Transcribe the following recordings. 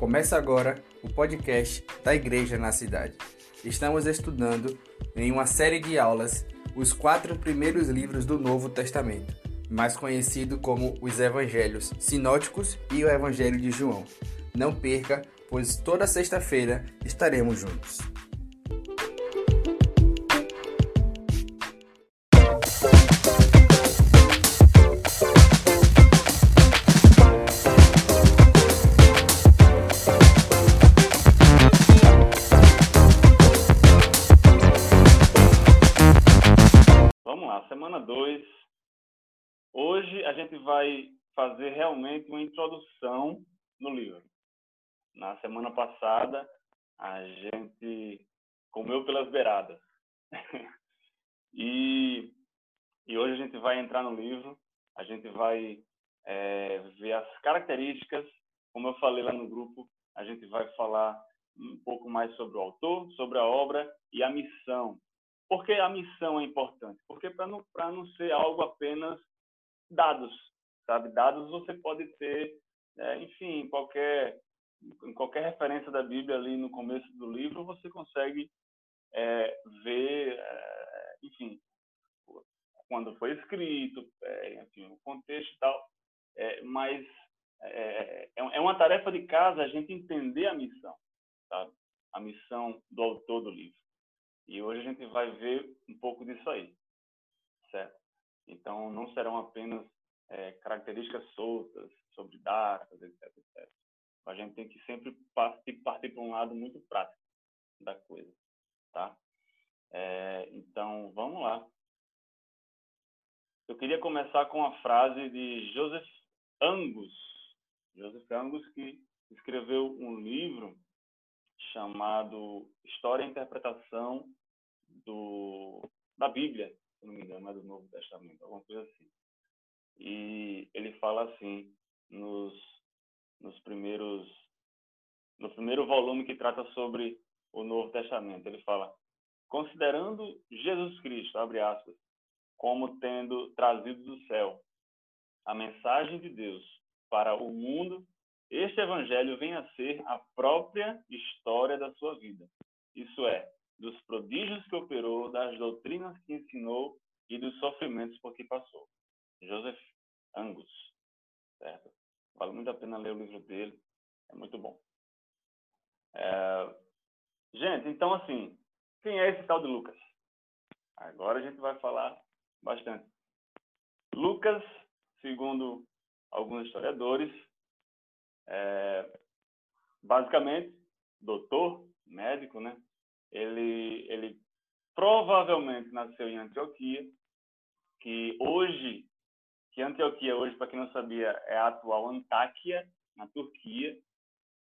Começa agora o podcast da Igreja na Cidade. Estamos estudando em uma série de aulas os quatro primeiros livros do Novo Testamento, mais conhecido como os Evangelhos Sinóticos e o Evangelho de João. Não perca, pois toda sexta-feira estaremos juntos. Vai fazer realmente uma introdução no livro. Na semana passada, a gente comeu pelas beiradas. e, e hoje a gente vai entrar no livro, a gente vai é, ver as características, como eu falei lá no grupo, a gente vai falar um pouco mais sobre o autor, sobre a obra e a missão. Por que a missão é importante? Porque para não, não ser algo apenas dados, sabe? Dados você pode ter, é, enfim, qualquer em qualquer referência da Bíblia ali no começo do livro você consegue é, ver, é, enfim, quando foi escrito, é, enfim, o contexto e tal. É, mas é, é, é uma tarefa de casa a gente entender a missão, sabe? A missão do autor do livro. E hoje a gente vai ver um pouco disso aí, certo? Então, não serão apenas é, características soltas sobre datas, etc, etc. A gente tem que sempre partir, partir para um lado muito prático da coisa, tá? É, então, vamos lá. Eu queria começar com a frase de Joseph Angus. Joseph Angus que escreveu um livro chamado História e Interpretação do, da Bíblia, se não me engano, é do Novo Testamento, alguma coisa assim. E ele fala assim nos, nos primeiros no primeiro volume que trata sobre o Novo Testamento. Ele fala: considerando Jesus Cristo, abre aspas, como tendo trazido do céu a mensagem de Deus para o mundo, este evangelho vem a ser a própria história da sua vida. Isso é, dos prodígios que operou, das doutrinas que ensinou e dos sofrimentos por que passou. Joseph Angus, certo? Vale muito a pena ler o livro dele, é muito bom. É... Gente, então assim, quem é esse tal de Lucas? Agora a gente vai falar bastante. Lucas, segundo alguns historiadores, é basicamente doutor, médico, né? Ele, ele provavelmente nasceu em Antioquia, que hoje que Antioquia hoje, para quem não sabia, é a atual Antáquia, na Turquia,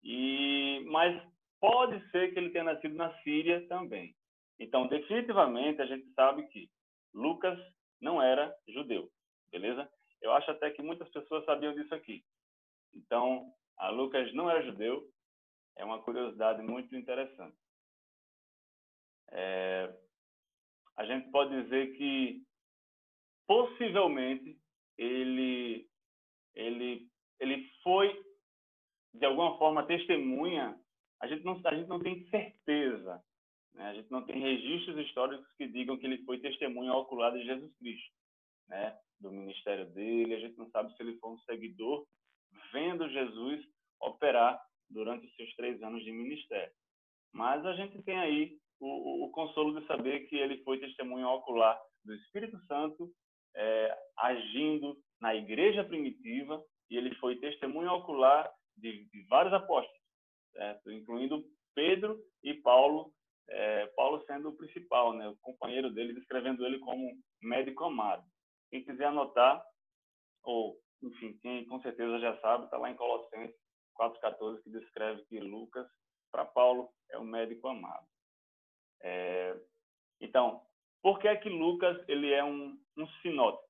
e mas pode ser que ele tenha nascido na Síria também. Então, definitivamente, a gente sabe que Lucas não era judeu, beleza? Eu acho até que muitas pessoas sabiam disso aqui. Então, a Lucas não era judeu, é uma curiosidade muito interessante. É, a gente pode dizer que possivelmente ele, ele, ele foi, de alguma forma, testemunha. A gente não, a gente não tem certeza, né? a gente não tem registros históricos que digam que ele foi testemunha ocular de Jesus Cristo, né? do ministério dele. A gente não sabe se ele foi um seguidor vendo Jesus operar durante os seus três anos de ministério. Mas a gente tem aí o, o, o consolo de saber que ele foi testemunha ocular do Espírito Santo é, agindo na igreja primitiva e ele foi testemunho ocular de, de vários apóstolos, certo? incluindo Pedro e Paulo, é, Paulo sendo o principal, né? o companheiro dele, descrevendo ele como médico amado. Quem quiser anotar, ou, enfim, quem com certeza já sabe, está lá em Colossenses 4,14, que descreve que Lucas, para Paulo, é o médico amado. É, então, por que é que Lucas ele é um, um sinótipo?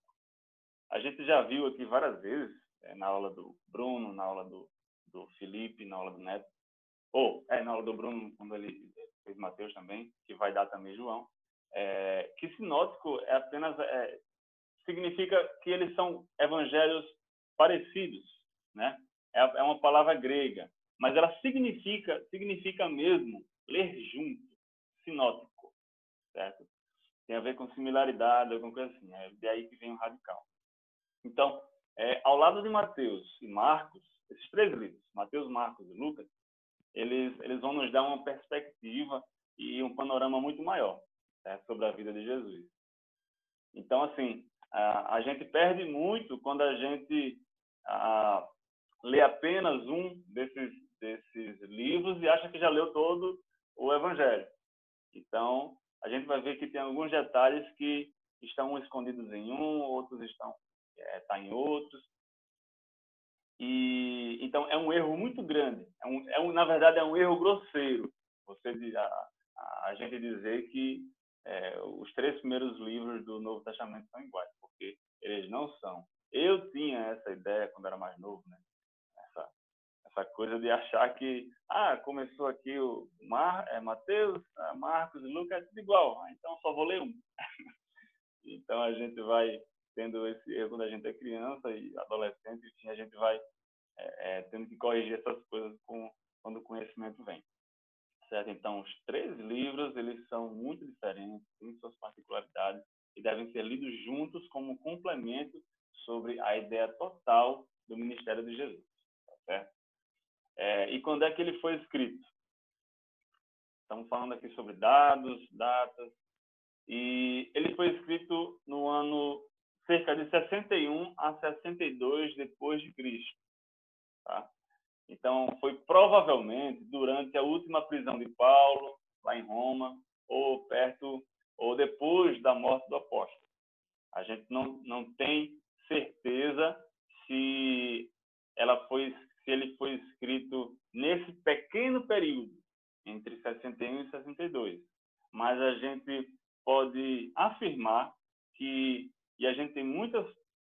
A gente já viu aqui várias vezes, é, na aula do Bruno, na aula do, do Felipe, na aula do Neto, ou é na aula do Bruno, quando ele fez Mateus também, que vai dar também João, é, que sinótico é apenas é, significa que eles são evangelhos parecidos, né? É, é uma palavra grega, mas ela significa, significa mesmo ler junto, sinótico, certo? Tem a ver com similaridade, alguma coisa assim. É daí que vem o radical. Então, é, ao lado de Mateus e Marcos, esses três livros, Mateus, Marcos e Lucas, eles, eles vão nos dar uma perspectiva e um panorama muito maior certo? sobre a vida de Jesus. Então, assim, a, a gente perde muito quando a gente a, lê apenas um desses, desses livros e acha que já leu todo o Evangelho. Então, a gente vai ver que tem alguns detalhes que estão escondidos em um, outros estão é, tá em outros. E então é um erro muito grande. É um, é um, na verdade é um erro grosseiro. Você a, a gente dizer que é, os três primeiros livros do Novo Testamento são iguais, porque eles não são. Eu tinha essa ideia quando era mais novo, né? Essa, coisa de achar que, ah, começou aqui o Mar, é, Mateus, ah, Marcos e Lucas, é tudo igual, ah, então só vou ler um. então a gente vai tendo esse erro quando a gente é criança e adolescente, enfim, a gente vai é, é, tendo que corrigir essas coisas com, quando o conhecimento vem. Certo? Então, os três livros, eles são muito diferentes, têm suas particularidades e devem ser lidos juntos como complemento sobre a ideia total do ministério de Jesus. Tá? É, e quando é que ele foi escrito? Estamos falando aqui sobre dados, datas, e ele foi escrito no ano cerca de 61 a 62 depois de Cristo. Tá? Então, foi provavelmente durante a última prisão de Paulo, lá em Roma, ou perto, ou depois da morte do apóstolo. A gente não, não tem certeza se, ela foi, se ele foi escrito nesse pequeno período, entre 61 e 62. Mas a gente pode afirmar que, e a gente tem muitas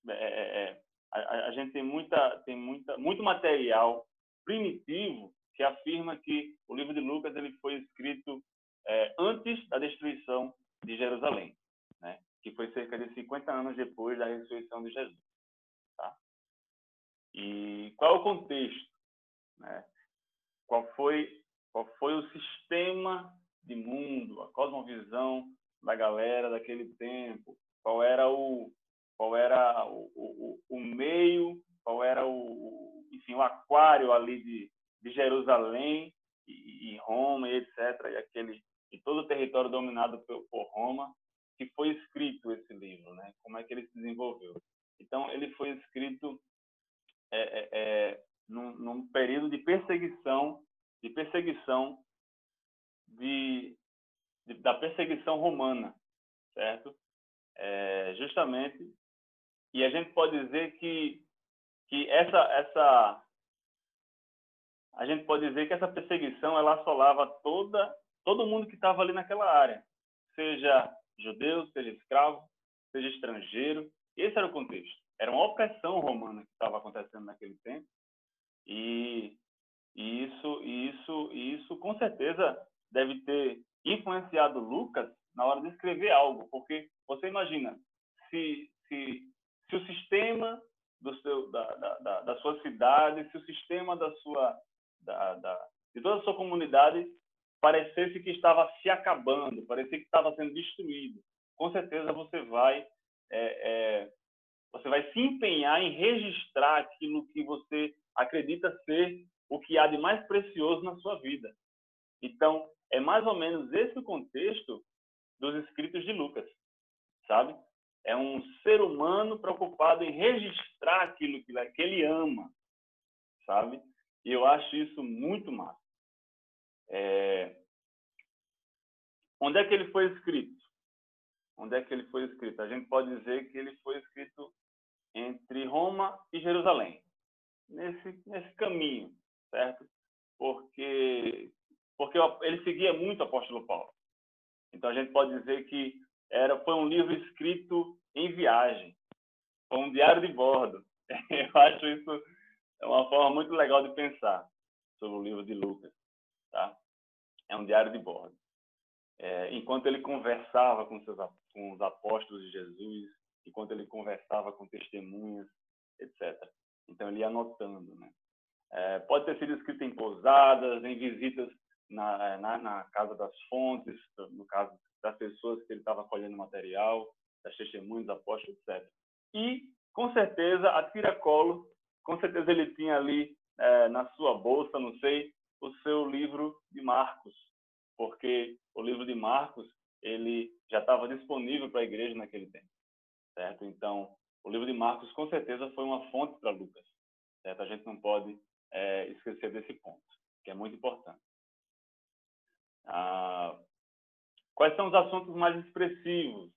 é, é, é a, a, gente tem muita tem muita muito material primitivo que afirma que o livro de Lucas ele foi escrito é, antes da destruição de Jerusalém, né? que foi cerca de 50 anos depois da ressurreição de Jesus. E qual é o contexto? Né? Qual foi qual foi o sistema de mundo, a cosmovisão da galera daquele tempo? Qual era o qual era o, o, o meio, qual era o, enfim, o aquário ali de, de Jerusalém e, e Roma e etc. E aquele e todo o território dominado por, por Roma que foi escrito esse livro, né? Como é que ele se desenvolveu? Então ele foi escrito é, é, é, num, num, período de perseguição, de perseguição de, de da perseguição romana, certo? É, justamente e a gente pode dizer que que essa essa a gente pode dizer que essa perseguição ela assolava toda todo mundo que estava ali naquela área, seja judeu, seja escravo, seja estrangeiro. Esse era o contexto. Era uma opressão romana que estava acontecendo naquele tempo. E, e isso, isso, isso com certeza deve ter influenciado Lucas na hora de escrever algo, porque você imagina se se se o sistema do seu, da, da, da, sua cidade, se o sistema da sua, da, da, de toda a sua comunidade parecesse que estava se acabando, parecia que estava sendo destruído, com certeza você vai é, é, você vai se empenhar em registrar aquilo que você acredita ser o que há de mais precioso na sua vida. Então, é mais ou menos esse o contexto dos escritos de Lucas, sabe? É um ser humano preocupado em registrar aquilo que, ele ama, sabe? E eu acho isso muito massa. É... Onde é que ele foi escrito? Onde é que ele foi escrito? A gente pode dizer que ele foi escrito entre Roma e Jerusalém, nesse, nesse caminho, certo? Porque, porque ele seguia muito o apóstolo Paulo. Então a gente pode dizer que era foi um livro escrito em viagem, foi um diário de bordo. Eu acho isso é uma forma muito legal de pensar sobre o livro de Lucas, tá? É um diário de bordo. É, enquanto ele conversava com, seus, com os apóstolos de Jesus, enquanto ele conversava com testemunhas, etc. Então ele ia anotando, né? É, pode ter sido escrito em pousadas, em visitas na, na, na, casa das fontes, no caso das pessoas que ele estava colhendo material, das testemunhas, apóstolos, etc. E, com certeza, a tiracolo, com certeza ele tinha ali é, na sua bolsa, não sei, o seu livro de Marcos, porque o livro de Marcos ele já estava disponível para a igreja naquele tempo, certo? Então, o livro de Marcos com certeza foi uma fonte para Lucas, certo? A gente não pode é, esquecer desse ponto, que é muito importante. Ah, quais são os assuntos mais expressivos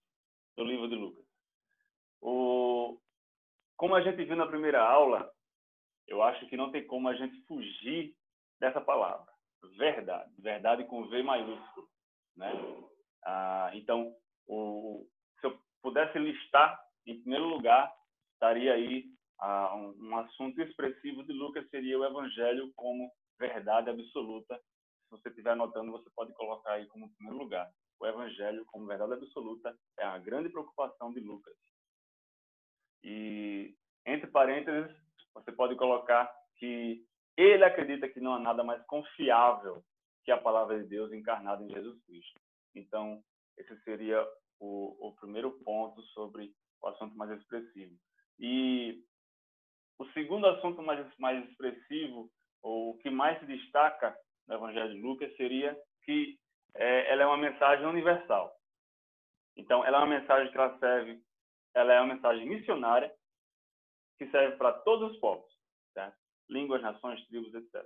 do livro de Lucas? O, como a gente viu na primeira aula, eu acho que não tem como a gente fugir dessa palavra, verdade, verdade com V maiúsculo, né? Ah, então, o, pudesse listar, em primeiro lugar, estaria aí ah, um, um, assunto expressivo de Lucas, seria o Evangelho como verdade absoluta. Se você estiver anotando, você pode colocar aí como primeiro lugar. O Evangelho como verdade absoluta é a grande preocupação de Lucas. E, entre parênteses, você pode colocar que ele acredita que não há nada mais confiável que a palavra de Deus encarnada em Jesus Cristo. Então, esse seria o, o primeiro ponto sobre o assunto mais expressivo. E o segundo assunto mais, mais expressivo, ou o que mais se destaca no Evangelho de Lucas, seria que é, ela é uma mensagem universal. Então, ela é uma mensagem que ela serve, ela é uma mensagem missionária que serve para todos os povos, certo? línguas, nações, tribos, etc.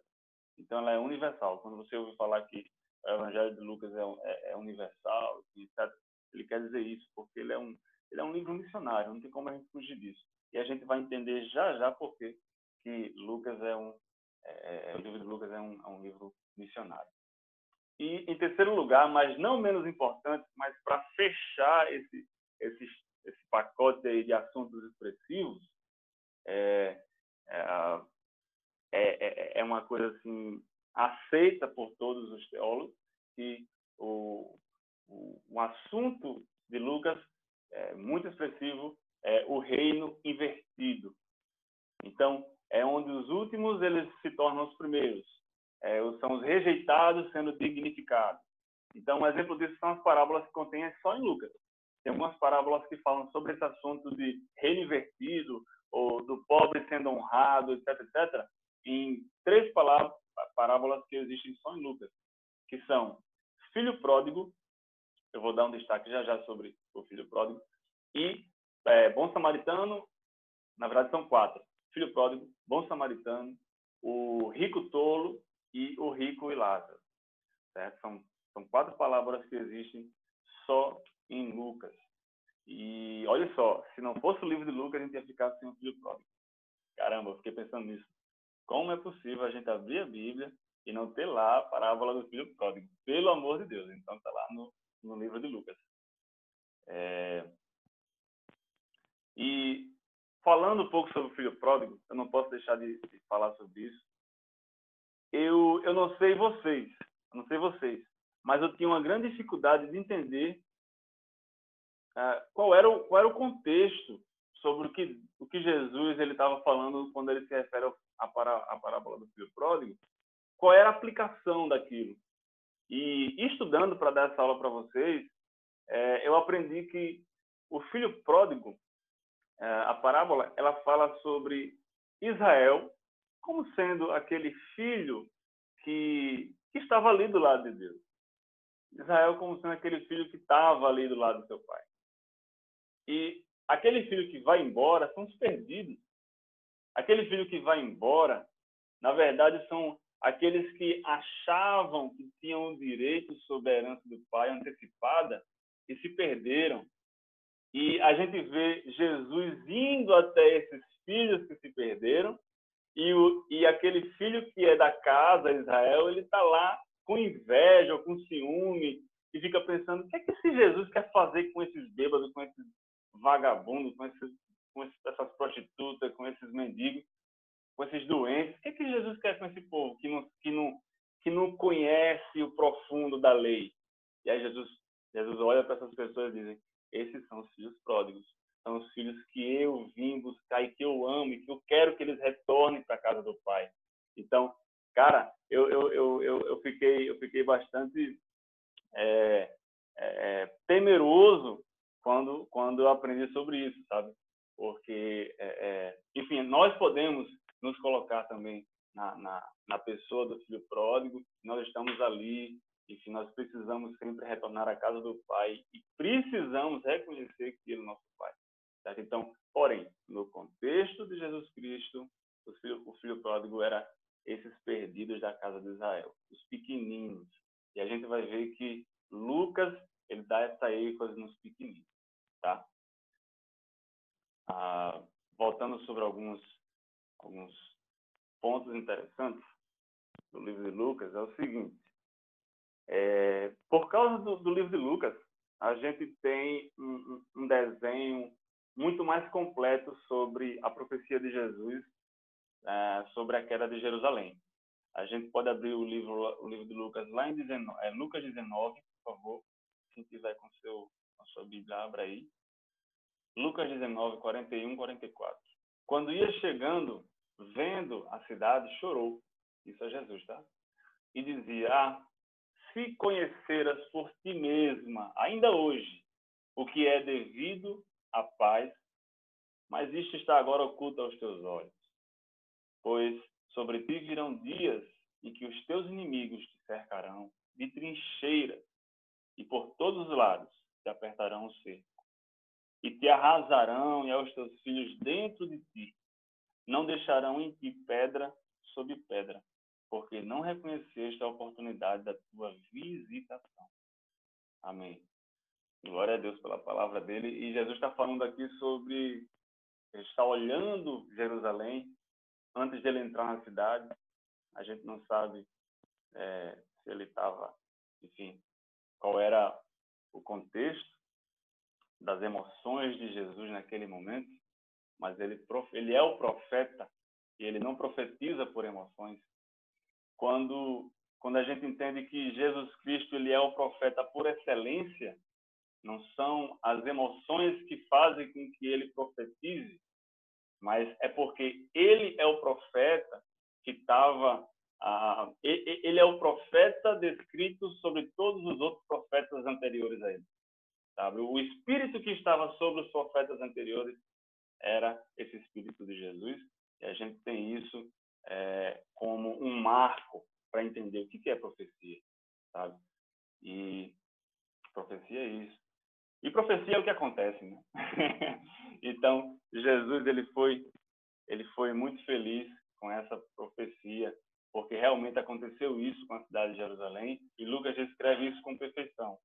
Então, ela é universal. Quando você ouve falar que o Evangelho de Lucas é, é, é universal, etc. Ele quer dizer isso, porque ele é, um, ele é um livro missionário, não tem como a gente fugir disso. E a gente vai entender já já por que Lucas é um, é, é, o livro de Lucas é um, é um livro missionário. E, em terceiro lugar, mas não menos importante, mas para fechar esse, esse, esse pacote aí de assuntos expressivos, é, é, é, é uma coisa assim aceita por todos os teólogos que o, o assunto de Lucas é muito expressivo é o reino invertido. Então, é onde os últimos eles se tornam os primeiros. É, são os rejeitados sendo dignificados. Então, um exemplo disso são as parábolas que contém só em Lucas. Tem algumas parábolas que falam sobre esse assunto de reino invertido, ou do pobre sendo honrado, etc, etc, em três parábolas que existem só em Lucas, que são filho pródigo, eu vou dar um destaque já já sobre o filho pródigo, e é, bom samaritano, na verdade são quatro, filho pródigo, bom samaritano, o rico tolo e o rico e Lázaro. Certo? São, são quatro palavras que existem só em Lucas. E olha só, se não fosse o livro de Lucas, a gente ia ficar sem o filho pródigo. Caramba, eu fiquei pensando nisso. Como é possível a gente abrir a Bíblia e não ter lá a parábola do filho pródigo? Pelo amor de Deus. Então está lá no, no livro de Lucas. É... E falando um pouco sobre o filho pródigo, eu não posso deixar de, de falar sobre isso. Eu, eu não sei vocês, não sei vocês, mas eu tinha uma grande dificuldade de entender uh, qual, era o, qual era o contexto sobre o que, o que Jesus ele estava falando quando ele se refere a parábola do filho pródigo, qual era a aplicação daquilo. E estudando para dar essa aula para vocês, é, eu aprendi que o filho pródigo, é, a parábola, ela fala sobre Israel como sendo aquele filho que, que estava ali do lado de Deus. Israel como sendo aquele filho que estava ali do lado do seu pai. E aquele filho que vai embora são os perdidos. Aquele filho que vai embora, na verdade, são aqueles que achavam que tinham o direito sobre a herança do pai antecipada e se perderam. E a gente vê Jesus indo até esses filhos que se perderam e, o, e aquele filho que é da casa, Israel, ele está lá com inveja com ciúme e fica pensando o que é que esse Jesus quer fazer com esses bêbados, com esses vagabundos, com esses com essas prostitutas, com esses mendigos, com esses doentes. O que, é que Jesus quer com esse povo que não, que não, que não conhece o profundo da lei? E aí Jesus, Jesus olha para essas pessoas e diz: esses são os filhos pródigos. São os filhos que eu vim buscar e que eu amo e que eu quero que eles retornem para a casa do Pai. Então, cara, eu, eu, eu, eu, fiquei, eu fiquei bastante é, é, temeroso quando, quando eu aprendi sobre isso, sabe? Porque, é, é enfim, nós podemos nos colocar também na, na, na pessoa do filho pródigo, nós estamos ali, enfim, nós precisamos sempre retornar à casa do Pai e precisamos reconhecer que Ele é nosso Pai. Certo? Então, porém, no contexto de Jesus Cristo, o filho, o filho pródigo era esses perdidos da casa de Israel, os pequeninos. E a gente vai ver que Lucas, ele dá essa ênfase nos pequeninos, tá? Ah, voltando sobre alguns, alguns pontos interessantes do livro de Lucas, é o seguinte. É, por causa do, do, livro de Lucas, a gente tem um, um, desenho muito mais completo sobre a profecia de Jesus, é, sobre a queda de Jerusalém. A gente pode abrir o livro, o livro de Lucas lá em 19, é, Lucas 19, por favor. Quem tiver com, seu, a sua Bíblia, abra aí. Lucas 19, 41, 44. Quando ia chegando, vendo a cidade, chorou. Isso é Jesus, tá? E dizia: Ah, se conheceras por ti mesma, ainda hoje, o que é devido à paz, mas isto está agora oculto aos teus olhos. Pois sobre ti virão dias em que os teus inimigos te cercarão de trincheiras e por todos os lados te apertarão o cerco. E te arrasarão e aos teus filhos dentro de ti. Não deixarão em ti pedra sobre pedra, porque não reconheceste a oportunidade da tua visitação. Amém. Glória a Deus pela palavra dele. E Jesus está falando aqui sobre. Ele está olhando Jerusalém antes de ele entrar na cidade. A gente não sabe é, se ele estava, enfim, qual era o contexto das emoções de Jesus naquele momento, mas ele, ele é o profeta e ele não profetiza por emoções, quando quando a gente entende que Jesus Cristo ele é o profeta por excelência, não são as emoções que fazem com que ele profetize, mas é porque ele é o profeta que estava ah, ele é o profeta descrito sobre todos os outros profetas anteriores a ele. Sabe? O espírito que estava sobre os profetas anteriores era esse espírito de Jesus, e a gente tem isso é, como um marco para entender o que é profecia, sabe? E profecia é isso. E profecia é o que acontece, né? então, Jesus ele foi ele foi muito feliz com essa profecia, porque realmente aconteceu isso com a cidade de Jerusalém, e Lucas descreve isso com perfeição.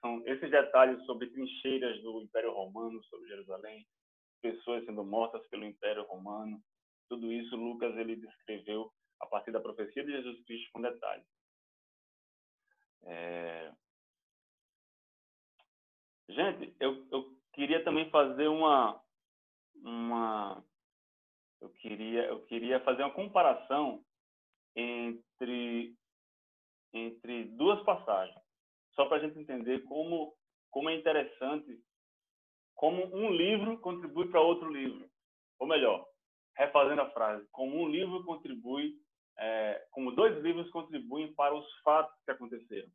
São esses detalhes sobre trincheiras do Império Romano sobre Jerusalém, pessoas sendo mortas pelo Império Romano, tudo isso Lucas ele descreveu a partir da profecia de Jesus Cristo com detalhes. É... Gente, eu, eu queria também fazer uma, uma eu queria eu queria fazer uma comparação entre entre duas passagens, só para a gente entender como como é interessante como um livro contribui para outro livro, ou melhor, refazendo a frase, como um livro contribui, é, como dois livros contribuem para os fatos que aconteceram.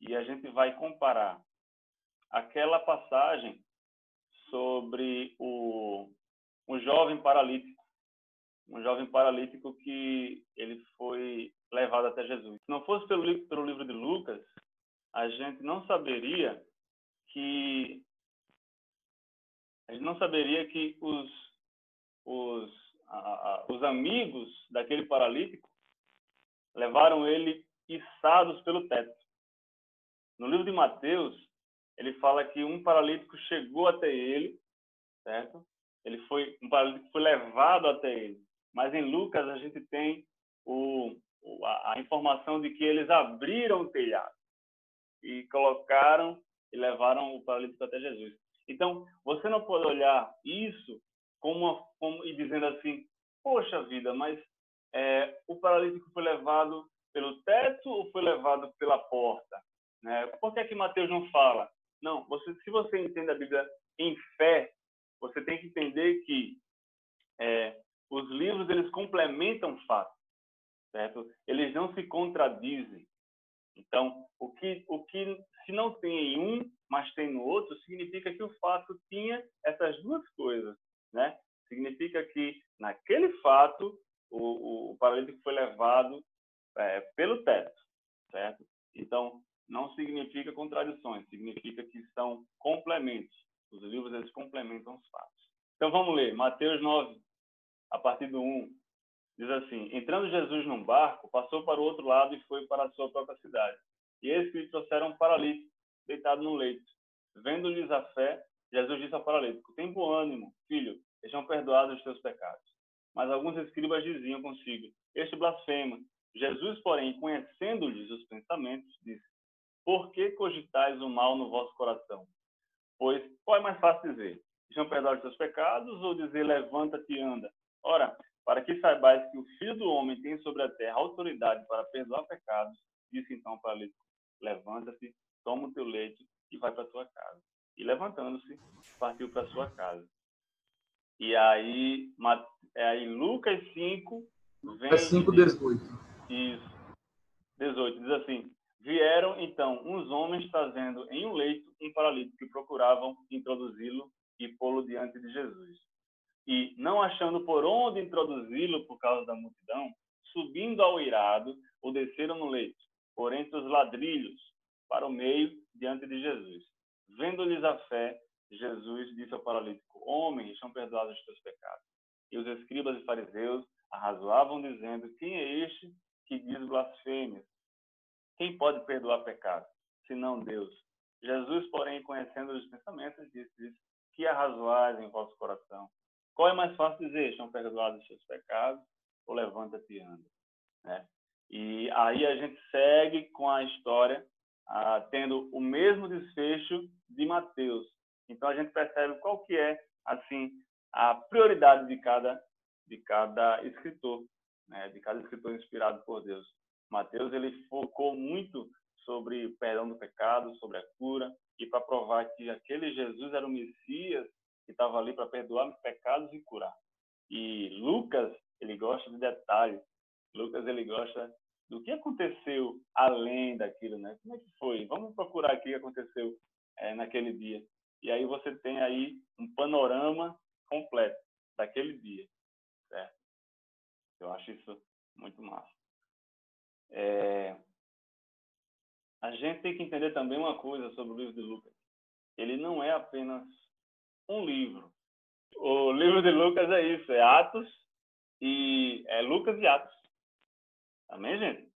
E a gente vai comparar aquela passagem sobre o um jovem paralítico, um jovem paralítico que ele foi levado até Jesus. Se não fosse pelo, pelo livro de Lucas, a gente não saberia que a gente não saberia que os os a, a, os amigos daquele paralítico levaram ele içados pelo teto. No livro de Mateus, ele fala que um paralítico chegou até ele, certo? Ele foi um paralítico foi levado até ele. Mas em Lucas a gente tem o, a, a informação de que eles abriram o telhado e colocaram e levaram o paralítico até Jesus. Então, você não pode olhar isso como, como e dizendo assim, poxa vida, mas é, o paralítico foi levado pelo teto ou foi levado pela porta? Né? Por que, é que Mateus não fala? Não, você, se você entende a Bíblia em fé, você tem que entender que é, os livros eles complementam fatos. certo? Eles não se contradizem. Então, o que, o que se não tem em um, mas tem no outro, significa que o fato tinha essas duas coisas, né? Significa que naquele fato o, o paralítico foi levado é, pelo teto, certo? Então, não significa contradições, significa que são complementos. Os livros eles complementam os fatos. Então vamos ler, Mateus 9, a partir do 1. Diz assim: Entrando Jesus num barco, passou para o outro lado e foi para a sua própria cidade. E eles que lhe trouxeram um paralítico, deitado no leito. Vendo-lhes a fé, Jesus disse ao paralítico: Tem bom ânimo, filho, estão perdoados os teus pecados. Mas alguns escribas diziam consigo: Este blasfema. Jesus, porém, conhecendo-lhes os pensamentos, disse: Por que cogitais o mal no vosso coração? Pois qual é mais fácil dizer? Estão perdoados os teus pecados ou dizer levanta-te e anda? Ora, para que saibais que o Filho do Homem tem sobre a terra autoridade para perdoar pecados, disse então o paralítico: Levanta-te, toma o teu leito e vai para a tua casa. E levantando-se, partiu para a sua casa. E aí, é aí Lucas 5, vem. 5, 18. Isso. 18. Diz assim: Vieram então uns homens trazendo em um leito um paralítico que procuravam introduzi-lo e pô-lo diante de Jesus. E, não achando por onde introduzi-lo por causa da multidão, subindo ao irado, o desceram no leito, por entre os ladrilhos, para o meio, diante de Jesus. Vendo-lhes a fé, Jesus disse ao paralítico: Homem, estão perdoados os teus pecados. E os escribas e fariseus arrazoavam, dizendo: Quem é este que diz blasfêmias? Quem pode perdoar pecado, senão Deus? Jesus, porém, conhecendo os pensamentos, disse que arrazoais em vosso coração. Qual é mais fácil dizer? Estão perdoados os seus pecados ou levanta-te e anda? Né? E aí a gente segue com a história, ah, tendo o mesmo desfecho de Mateus. Então a gente percebe qual que é, assim, a prioridade de cada, de cada escritor, né? de cada escritor inspirado por Deus. Mateus ele focou muito sobre perdão do pecado, sobre a cura, e para provar que aquele Jesus era o Messias que estava ali para perdoar pecados e curar. E Lucas, ele gosta de detalhes. Lucas, ele gosta do que aconteceu além daquilo, né? Como é que foi? Vamos procurar aqui o que aconteceu é, naquele dia. E aí você tem aí um panorama completo daquele dia, certo? Eu acho isso muito massa. É... A gente tem que entender também uma coisa sobre o livro de Lucas. Ele não é apenas um livro. O livro de Lucas é isso, é Atos e é Lucas e Atos. Amém, gente?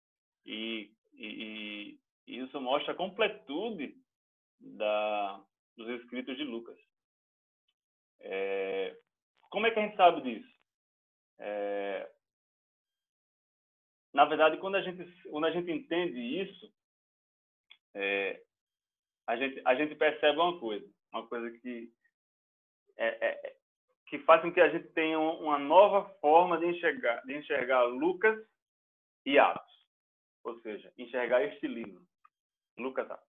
E, e, e isso mostra a completude da, dos escritos de Lucas. É, como é que a gente sabe disso? É, na verdade, quando a gente, quando a gente entende isso, é, a, gente, a gente percebe uma coisa, uma coisa que, é, é, que faz com que a gente tenha uma nova forma de enxergar, de enxergar Lucas e Atos. Ou seja, enxergar este livro, Lucas Atos.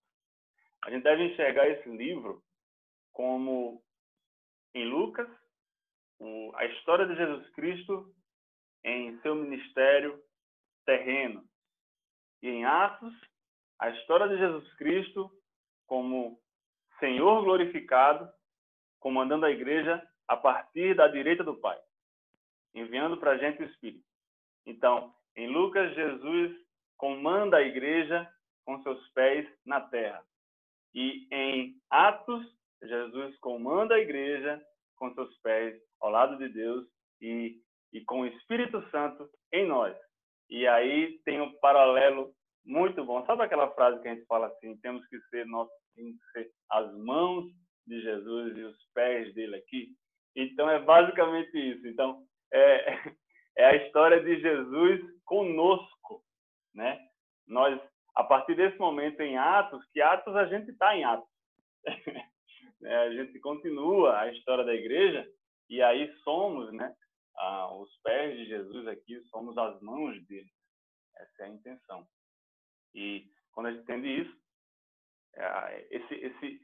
A gente deve enxergar esse livro como, em Lucas, a história de Jesus Cristo em seu ministério terreno. E em Atos, a história de Jesus Cristo como Senhor glorificado, comandando a igreja a partir da direita do Pai, enviando para a gente o Espírito. Então, em Lucas, Jesus comanda a igreja com seus pés na terra. E em Atos, Jesus comanda a igreja com seus pés ao lado de Deus e, e com o Espírito Santo em nós. E aí tem um paralelo muito bom. Sabe aquela frase que a gente fala assim, temos que ser nós, temos que ser as mãos de Jesus e os pés dele aqui? Então é basicamente isso. Então é, é a história de Jesus conosco, né? Nós a partir desse momento em Atos, que Atos a gente está em Atos, é, a gente continua a história da igreja e aí somos, né? Ah, os pés de Jesus aqui somos as mãos dele. Essa é a intenção. E quando a gente entende isso, é, esse, esse,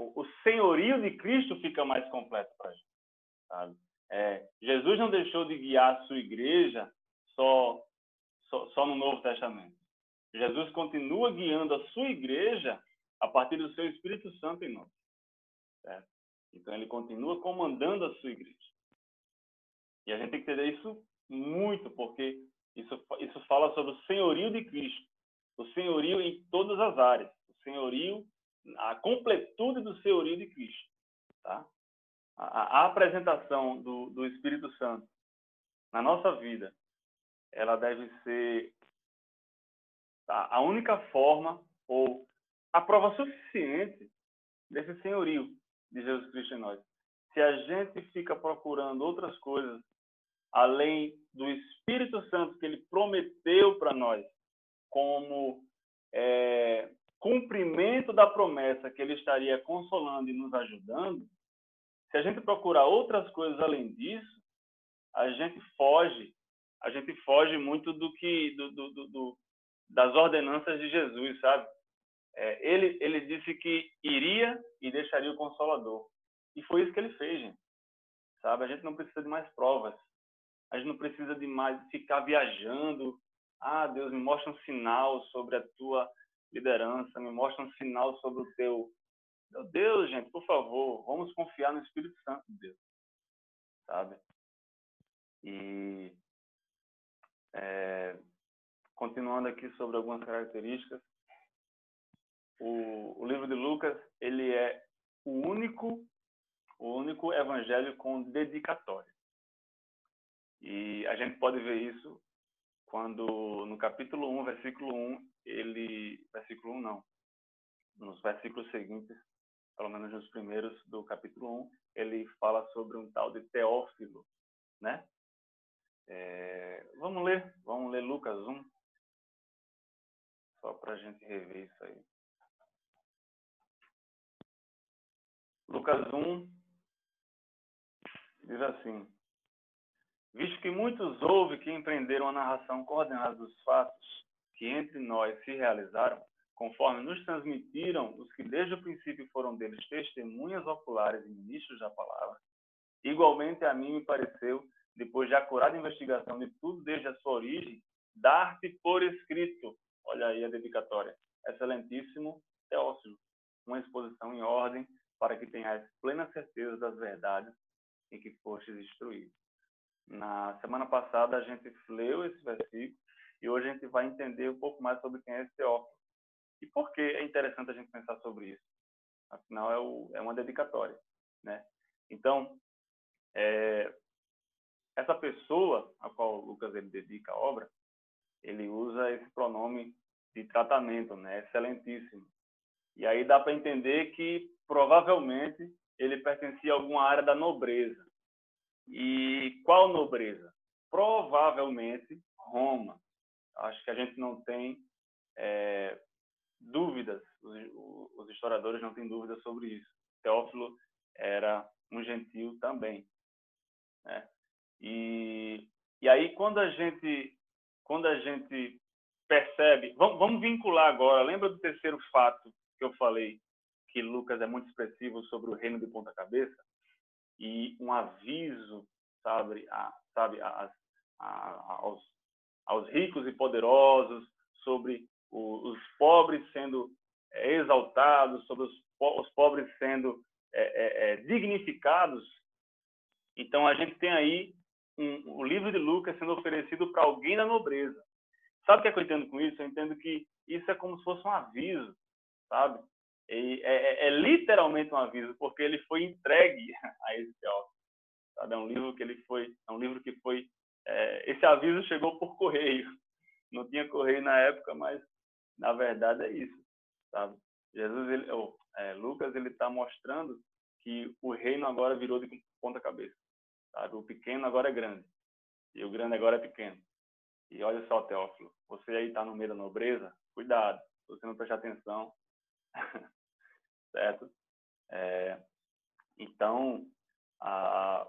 o, senhorio de Cristo fica mais completo para a gente. Sabe? É, Jesus não deixou de guiar a sua igreja só, só, só no Novo Testamento. Jesus continua guiando a sua igreja a partir do seu Espírito Santo em nós. Certo? Então, ele continua comandando a sua igreja. E a gente tem que entender isso muito, porque isso, isso fala sobre o senhorio de Cristo. O senhorio em todas as áreas. O senhorio, a completude do senhorio de Cristo. Tá? A, a apresentação do, do Espírito Santo na nossa vida, ela deve ser tá? a única forma ou a prova suficiente desse senhorio de Jesus Cristo em nós. Se a gente fica procurando outras coisas além do Espírito Santo que ele prometeu para nós, como é, cumprimento da promessa que ele estaria consolando e nos ajudando, se a gente procurar outras coisas além disso, a gente foge, a gente foge muito do que do, do, do das ordenanças de Jesus, sabe? É, ele ele disse que iria e deixaria o consolador, e foi isso que ele fez, gente. Sabe? A gente não precisa de mais provas. A gente não precisa de mais ficar viajando. Ah, Deus, me mostra um sinal sobre a tua liderança, me mostra um sinal sobre o teu. Meu Deus, gente, por favor, vamos confiar no Espírito Santo de Deus. Sabe? E. É, continuando aqui sobre algumas características, o, o livro de Lucas ele é o único o único evangelho com dedicatória. E a gente pode ver isso quando no capítulo 1, versículo 1, ele versículo 1 não. Nos versículos seguintes, pelo menos nos primeiros do capítulo 1, ele fala sobre um tal de Teófilo, né? É, vamos ler, vamos ler Lucas 1, só para a gente rever isso aí. Lucas 1 diz assim: Visto que muitos houve que empreenderam a narração coordenada dos fatos que entre nós se realizaram, conforme nos transmitiram os que desde o princípio foram deles testemunhas oculares e ministros da palavra, igualmente a mim me pareceu, depois de acurada investigação de tudo desde a sua origem, dar-te por escrito, olha aí a dedicatória, excelentíssimo Teófilo, uma exposição em ordem para que tenhais plena certeza das verdades em que fostes instruídos. Na semana passada a gente leu esse versículo e hoje a gente vai entender um pouco mais sobre quem é esse Teófilo. E por que é interessante a gente pensar sobre isso? Afinal, é, o, é uma dedicatória. Né? Então, é, essa pessoa a qual Lucas ele dedica a obra, ele usa esse pronome de tratamento, né? excelentíssimo. E aí dá para entender que provavelmente ele pertencia a alguma área da nobreza. E qual nobreza? Provavelmente Roma. Acho que a gente não tem é, dúvidas, os, os, historiadores não têm dúvidas sobre isso. Teófilo era um gentil também. Né? E, e aí, quando a gente, quando a gente percebe, vamos, vamos vincular agora, lembra do terceiro fato que eu falei, que Lucas é muito expressivo sobre o reino de ponta cabeça? E um aviso, sabe, a, sabe a, a, aos, aos ricos e poderosos sobre o, os pobres sendo é, exaltados, sobre os, os pobres sendo é, é, é, dignificados. Então a gente tem aí um, o livro de Lucas sendo oferecido para alguém da nobreza. Sabe o que, é que eu entendo com isso? Eu entendo que isso é como se fosse um aviso, sabe? É, é, é, literalmente um aviso, porque ele foi entregue a esse teólogo. Sabe? É um livro que ele foi, é um livro que foi, é, esse aviso chegou por correio. Não tinha correio na época, mas na verdade é isso, sabe? Jesus, ele, oh, Lucas, ele está mostrando que o reino agora virou de ponta cabeça, sabe? O pequeno agora é grande e o grande agora é pequeno. E olha só, Teófilo, você aí está no meio da nobreza, cuidado, se você não prestar atenção, certo? É, então, a,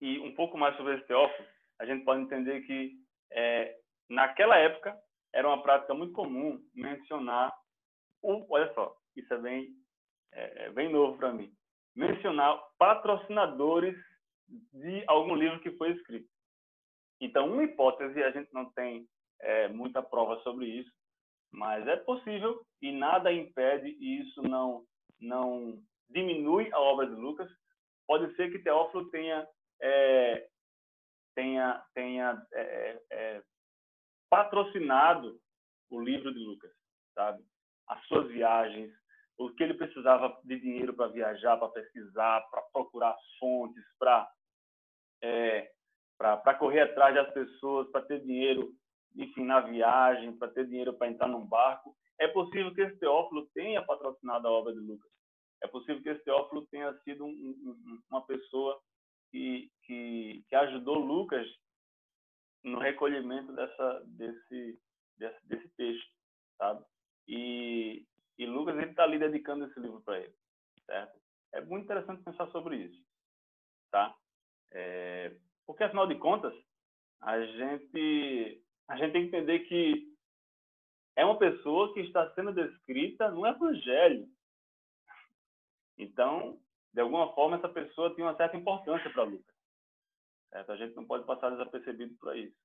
e um pouco mais sobre esse teófilo, a gente pode entender que é, naquela época era uma prática muito comum mencionar, olha só, isso é bem, é, é bem novo para mim, mencionar patrocinadores de algum livro que foi escrito. Então, uma hipótese, a gente não tem é, muita prova sobre isso, mas é possível e nada impede e isso não não diminui a obra de Lucas. Pode ser que Teófilo tenha é, tenha tenha é, é, é patrocinado o livro de Lucas, sabe? As suas viagens, o que ele precisava de dinheiro para viajar, para pesquisar, para procurar fontes, para é, para correr atrás das pessoas, para ter dinheiro, enfim, na viagem, para ter dinheiro para entrar num barco. É possível que esse Teófilo tenha patrocinado a obra de Lucas. É possível que esse Teófilo tenha sido um, um, uma pessoa que, que, que, ajudou Lucas no recolhimento dessa, desse, desse, desse texto, sabe? E, e Lucas está ali dedicando esse livro para ele, certo? É muito interessante pensar sobre isso, tá? É, porque afinal de contas a gente a gente tem que entender que é uma pessoa que está sendo descrita no Evangelho. Então, de alguma forma, essa pessoa tem uma certa importância para Lucas. Certo? A gente não pode passar desapercebido para isso.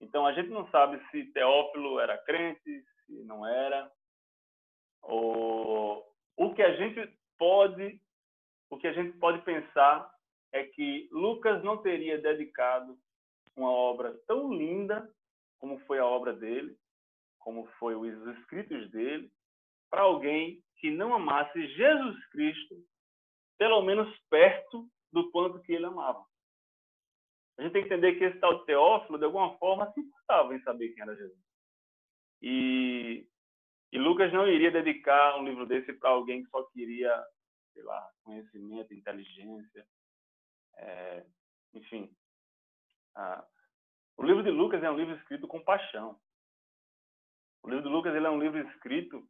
Então, a gente não sabe se Teófilo era crente, se não era. Ou... O que a gente pode, o que a gente pode pensar é que Lucas não teria dedicado uma obra tão linda como foi a obra dele, como foi os escritos dele, para alguém que não amasse Jesus Cristo, pelo menos perto do quanto que ele amava. A gente tem que entender que esse tal Teófilo, de alguma forma, se importava em saber quem era Jesus. E, e Lucas não iria dedicar um livro desse para alguém que só queria, sei lá, conhecimento, inteligência, é, enfim. Ah, o livro de Lucas é um livro escrito com paixão. O livro de Lucas ele é um livro escrito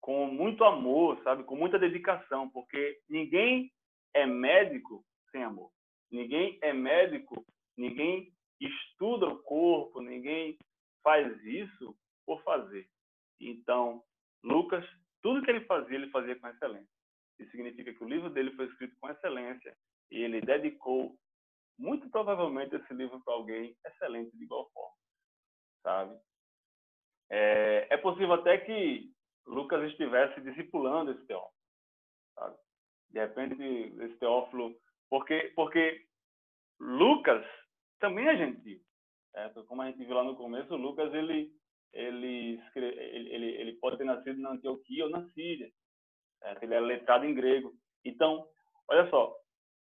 com muito amor, sabe, com muita dedicação, porque ninguém é médico sem amor. Ninguém é médico, ninguém estuda o corpo, ninguém faz isso por fazer. Então, Lucas, tudo que ele fazia, ele fazia com excelência. Isso significa que o livro dele foi escrito com excelência e ele dedicou muito provavelmente esse livro para alguém excelente de igual forma, sabe? É, é possível até que Lucas estivesse discipulando esse Teófilo, sabe? De repente, esse Teófilo... Porque, Lucas também é gentil. Certo? Como a gente viu lá no começo, Lucas ele, ele, ele, ele, pode ter nascido na Antioquia ou na Síria. Certo? Ele é letrado em grego. Então, olha só,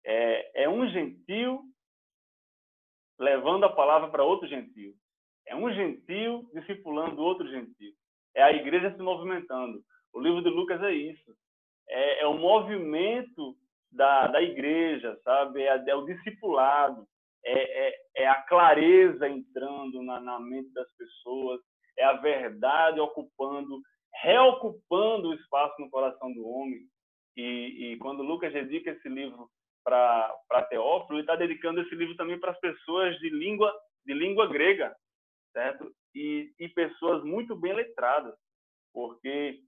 é, é um gentil levando a palavra para outro gentil. É um gentil discipulando outro gentil. É a igreja se movimentando. O livro de Lucas é isso. É, é o movimento da, da igreja, sabe? É, é o discipulado. É, é, é, a clareza entrando na, na mente das pessoas. É a verdade ocupando, reocupando o espaço no coração do homem. E, e quando Lucas dedica esse livro para Teófilo, ele está dedicando esse livro também para as pessoas de língua, de língua grega, certo? E, e pessoas muito bem letradas, porque,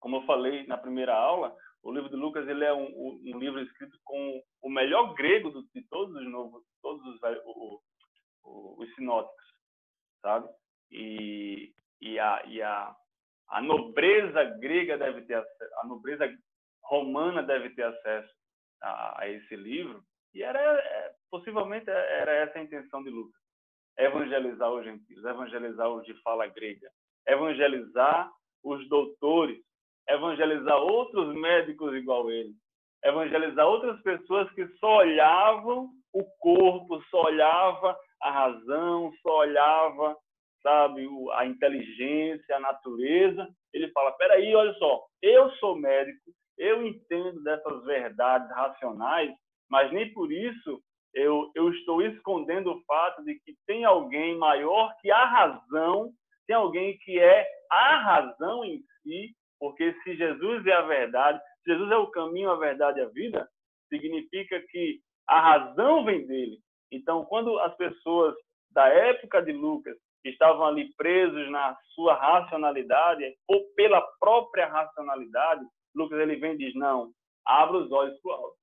como eu falei na primeira aula, o livro de Lucas ele é um, um livro escrito com o melhor grego de todos os novos, todos os, o, o, os sinóticos, sabe? E, e, a, e a, a nobreza grega deve ter a nobreza romana deve ter acesso a, a esse livro, e era é, possivelmente era essa a intenção de Lucas: evangelizar os gentios, evangelizar os de fala grega, evangelizar os doutores, evangelizar outros médicos igual ele, evangelizar outras pessoas que só olhavam o corpo, só olhava a razão, só olhava, sabe, a inteligência, a natureza. Ele fala: peraí, olha só, eu sou médico, eu entendo dessas verdades racionais, mas nem por isso eu, eu estou escondendo o fato de que tem alguém maior que a razão, tem alguém que é a razão em si, porque se Jesus é a verdade, se Jesus é o caminho, a verdade e a vida, significa que a razão vem dele. Então, quando as pessoas da época de Lucas estavam ali presos na sua racionalidade, ou pela própria racionalidade, Lucas ele vem e diz: não, abra os olhos para o alto,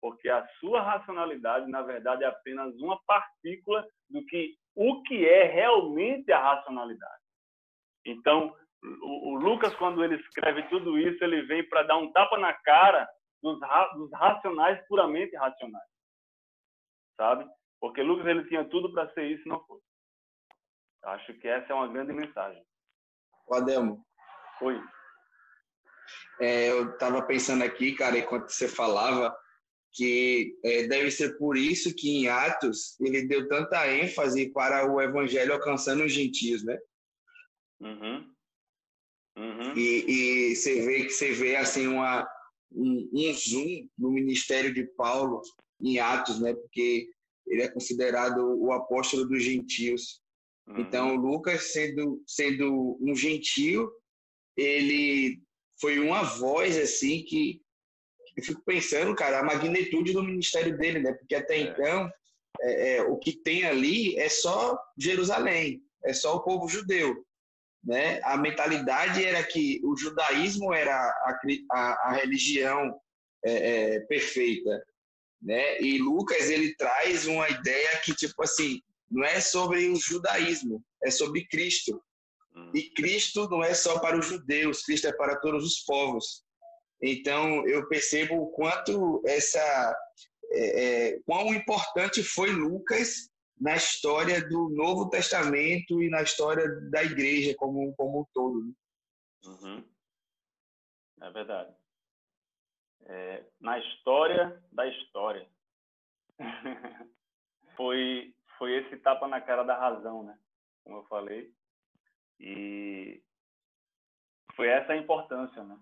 porque a sua racionalidade, na verdade, é apenas uma partícula do que o que é realmente a racionalidade. Então, o, o Lucas, quando ele escreve tudo isso, ele vem para dar um tapa na cara dos, dos racionais puramente racionais. Sabe? Porque Lucas ele tinha tudo para ser isso e não foi. Acho que essa é uma grande mensagem. O Ademo. Oi. É, eu estava pensando aqui, cara, enquanto você falava, que é, deve ser por isso que em Atos ele deu tanta ênfase para o evangelho alcançando os gentios, né? Uhum. Uhum. E, e você vê que você vê assim uma um, um zoom no ministério de Paulo em Atos, né? Porque ele é considerado o apóstolo dos gentios. Uhum. Então, Lucas, sendo, sendo um gentio, ele foi uma voz, assim, que eu fico pensando, cara, a magnitude do ministério dele, né? Porque até é. então, é, é, o que tem ali é só Jerusalém, é só o povo judeu. Né? A mentalidade era que o judaísmo era a, a, a religião é, é, perfeita, né? E Lucas ele traz uma ideia que tipo assim não é sobre o judaísmo, é sobre Cristo. Hum. E Cristo não é só para os judeus, Cristo é para todos os povos. Então eu percebo o quanto essa é, é, quão importante foi Lucas na história do Novo Testamento e na história da igreja como, como um todo. Né? Uhum. É verdade. É, na história da história. foi, foi esse tapa na cara da razão, né? Como eu falei. E foi essa a importância, né?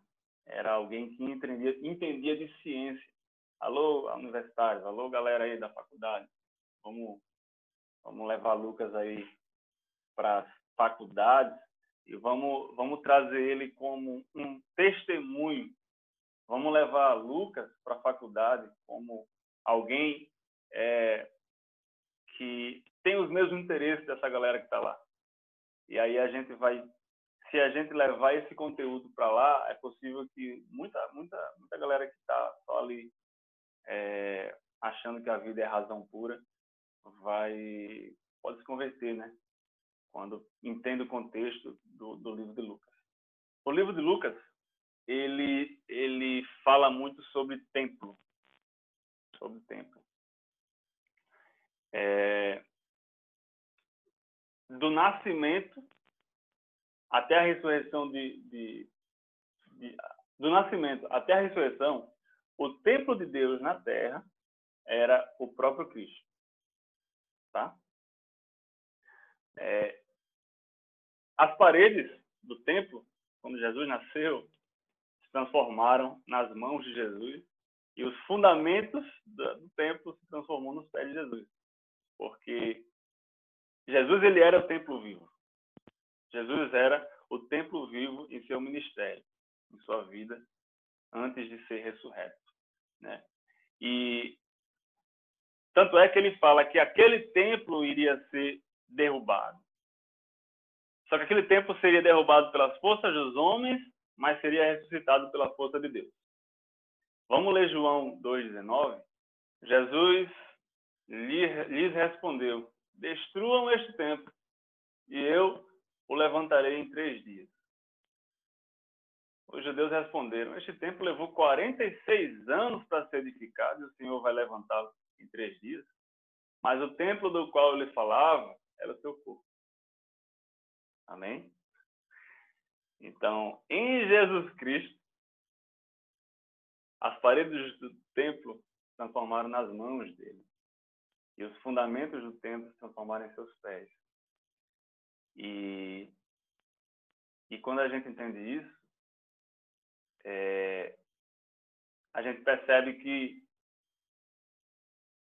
Era alguém que entendia, entendia de ciência. Alô, universitários, alô, galera aí da faculdade. Vamos Vamos levar Lucas aí para as faculdades e vamos, vamos trazer ele como um testemunho. Vamos levar Lucas para a faculdade como alguém é, que tem os mesmos interesses dessa galera que está lá. E aí a gente vai, se a gente levar esse conteúdo para lá, é possível que muita, muita, muita galera que está só ali é, achando que a vida é razão pura, vai pode se converter, né? Quando entende o contexto do, do livro de Lucas. O livro de Lucas ele ele fala muito sobre templo, sobre templo. É, do nascimento até a ressurreição de, de, de, do nascimento até a ressurreição, o templo de Deus na Terra era o próprio Cristo tá? É, as paredes do templo, quando Jesus nasceu, se transformaram nas mãos de Jesus e os fundamentos do templo se transformou nos pés de Jesus, porque Jesus ele era o templo vivo. Jesus era o templo vivo em seu ministério, em sua vida, antes de ser ressurreto, né? E tanto é que ele fala que aquele templo iria ser derrubado. Só que aquele templo seria derrubado pelas forças dos homens, mas seria ressuscitado pela força de Deus. Vamos ler João 2,19? Jesus lhes respondeu: Destruam este templo, e eu o levantarei em três dias. Os judeus responderam: Este templo levou 46 anos para ser edificado, e o Senhor vai levantá-lo em três dias, mas o templo do qual ele falava era o seu corpo. Amém? Então, em Jesus Cristo, as paredes do templo se transformaram nas mãos dele. E os fundamentos do templo se transformaram em seus pés. E, e quando a gente entende isso, é, a gente percebe que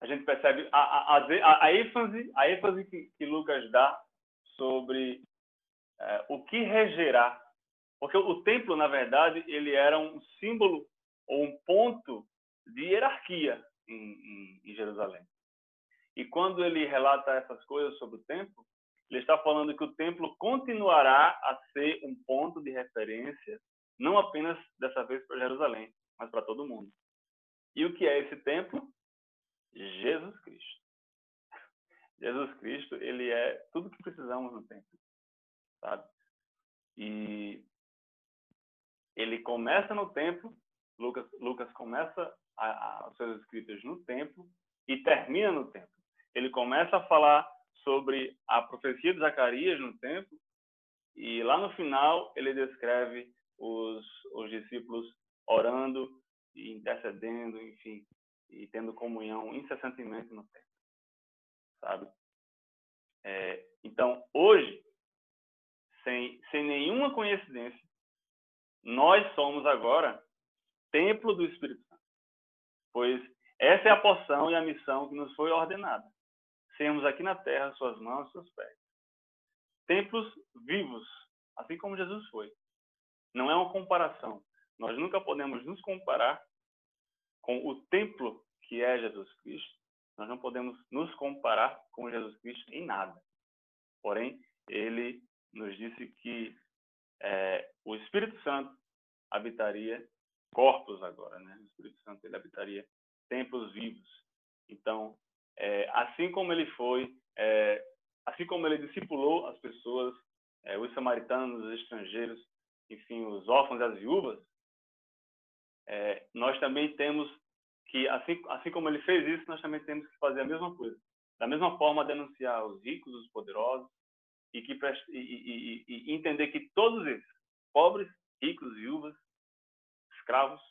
a gente percebe a, a, a, a ênfase, a ênfase que, que Lucas dá sobre é, o que regerá. Porque o templo, na verdade, ele era um símbolo ou um ponto de hierarquia em, em, em Jerusalém. E quando ele relata essas coisas sobre o templo, ele está falando que o templo continuará a ser um ponto de referência, não apenas dessa vez para Jerusalém, mas para todo mundo. E o que é esse templo? Jesus Cristo. Jesus Cristo, ele é tudo que precisamos no templo, sabe? E ele começa no templo, Lucas, Lucas começa a, a, os seus escritos no templo e termina no templo. Ele começa a falar sobre a profecia de Zacarias no templo e lá no final ele descreve os, os discípulos orando e intercedendo, enfim, e tendo comunhão incessantemente no templo, sabe? É, então, hoje, sem, sem nenhuma coincidência, nós somos agora templo do Espírito Santo. Pois essa é a porção e a missão que nos foi ordenada. Sermos aqui na terra suas mãos seus pés. Templos vivos, assim como Jesus foi. Não é uma comparação. Nós nunca podemos nos comparar com o templo que é Jesus Cristo. Nós não podemos nos comparar com Jesus Cristo em nada. Porém, ele nos disse que é, o Espírito Santo habitaria corpos agora, né? O Espírito Santo ele habitaria templos vivos. Então, é, assim como ele foi, é, assim como ele discipulou as pessoas, é, os samaritanos, os estrangeiros, enfim, os órfãos e as viúvas, é, nós também temos que, assim, assim como ele fez isso, nós também temos que fazer a mesma coisa. Da mesma forma, denunciar os ricos, os poderosos, e, que, e, e, e entender que todos eles, pobres, ricos, viúvas, escravos,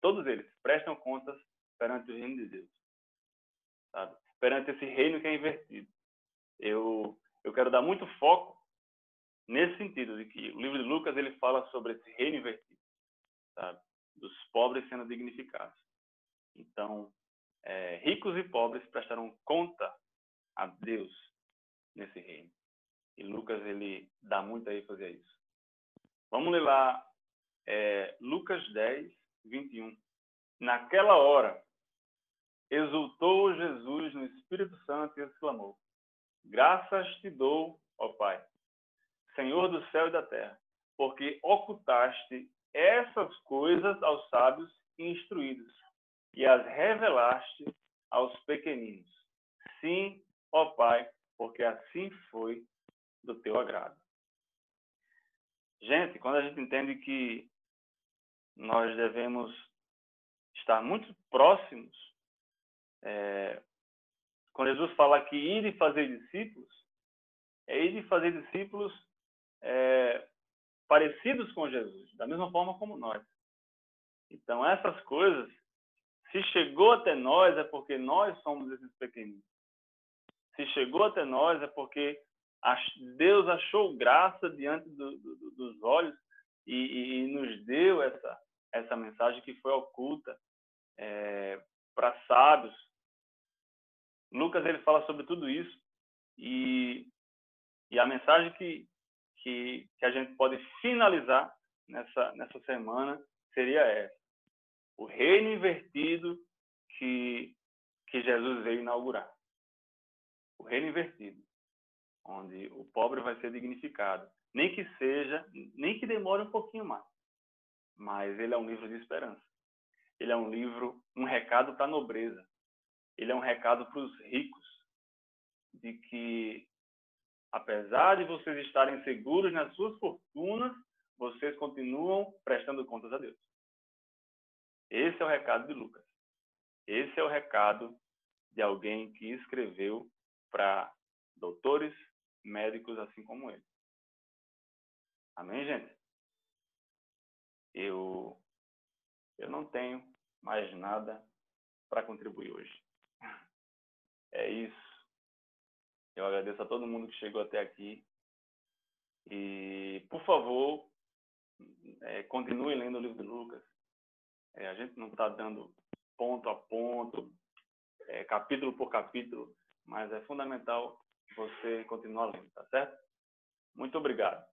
todos eles prestam contas perante o reino de Deus. Sabe? Perante esse reino que é invertido. Eu, eu quero dar muito foco nesse sentido de que o livro de Lucas ele fala sobre esse reino invertido, sabe? Dos pobres sendo dignificados. Então, é, ricos e pobres prestarão conta a Deus nesse reino. E Lucas ele dá muita ênfase a isso. Vamos ler lá é, Lucas 10, 21. Naquela hora, exultou Jesus no Espírito Santo e exclamou: Graças te dou, ó Pai, Senhor do céu e da terra, porque ocultaste essas coisas aos sábios e instruídos e as revelaste aos pequeninos. Sim, ó Pai, porque assim foi do teu agrado. Gente, quando a gente entende que nós devemos estar muito próximos, é, quando Jesus fala que ir e fazer discípulos, é ir e fazer discípulos é, parecidos com Jesus, da mesma forma como nós. Então, essas coisas, se chegou até nós, é porque nós somos esses pequeninos. Se chegou até nós, é porque Deus achou graça diante do, do, dos olhos e, e, nos deu essa, essa mensagem que foi oculta é, para sábios. Lucas ele fala sobre tudo isso e, e a mensagem que, que, que a gente pode finalizar nessa, nessa semana seria essa. O reino invertido que, que Jesus veio inaugurar. O reino invertido onde o pobre vai ser dignificado. Nem que seja, nem que demore um pouquinho mais. Mas ele é um livro de esperança. Ele é um livro, um recado para a nobreza. Ele é um recado para os ricos de que, apesar de vocês estarem seguros nas suas fortunas, vocês continuam prestando contas a Deus. Esse é o recado de Lucas. Esse é o recado de alguém que escreveu para doutores, médicos assim como ele. Amém, gente? Eu, eu não tenho mais nada para contribuir hoje. É isso. Eu agradeço a todo mundo que chegou até aqui. E, por favor, é, continue lendo o livro de Lucas. É, a gente não está dando ponto a ponto, é, capítulo por capítulo, mas é fundamental você continuar lendo, tá certo? Muito obrigado.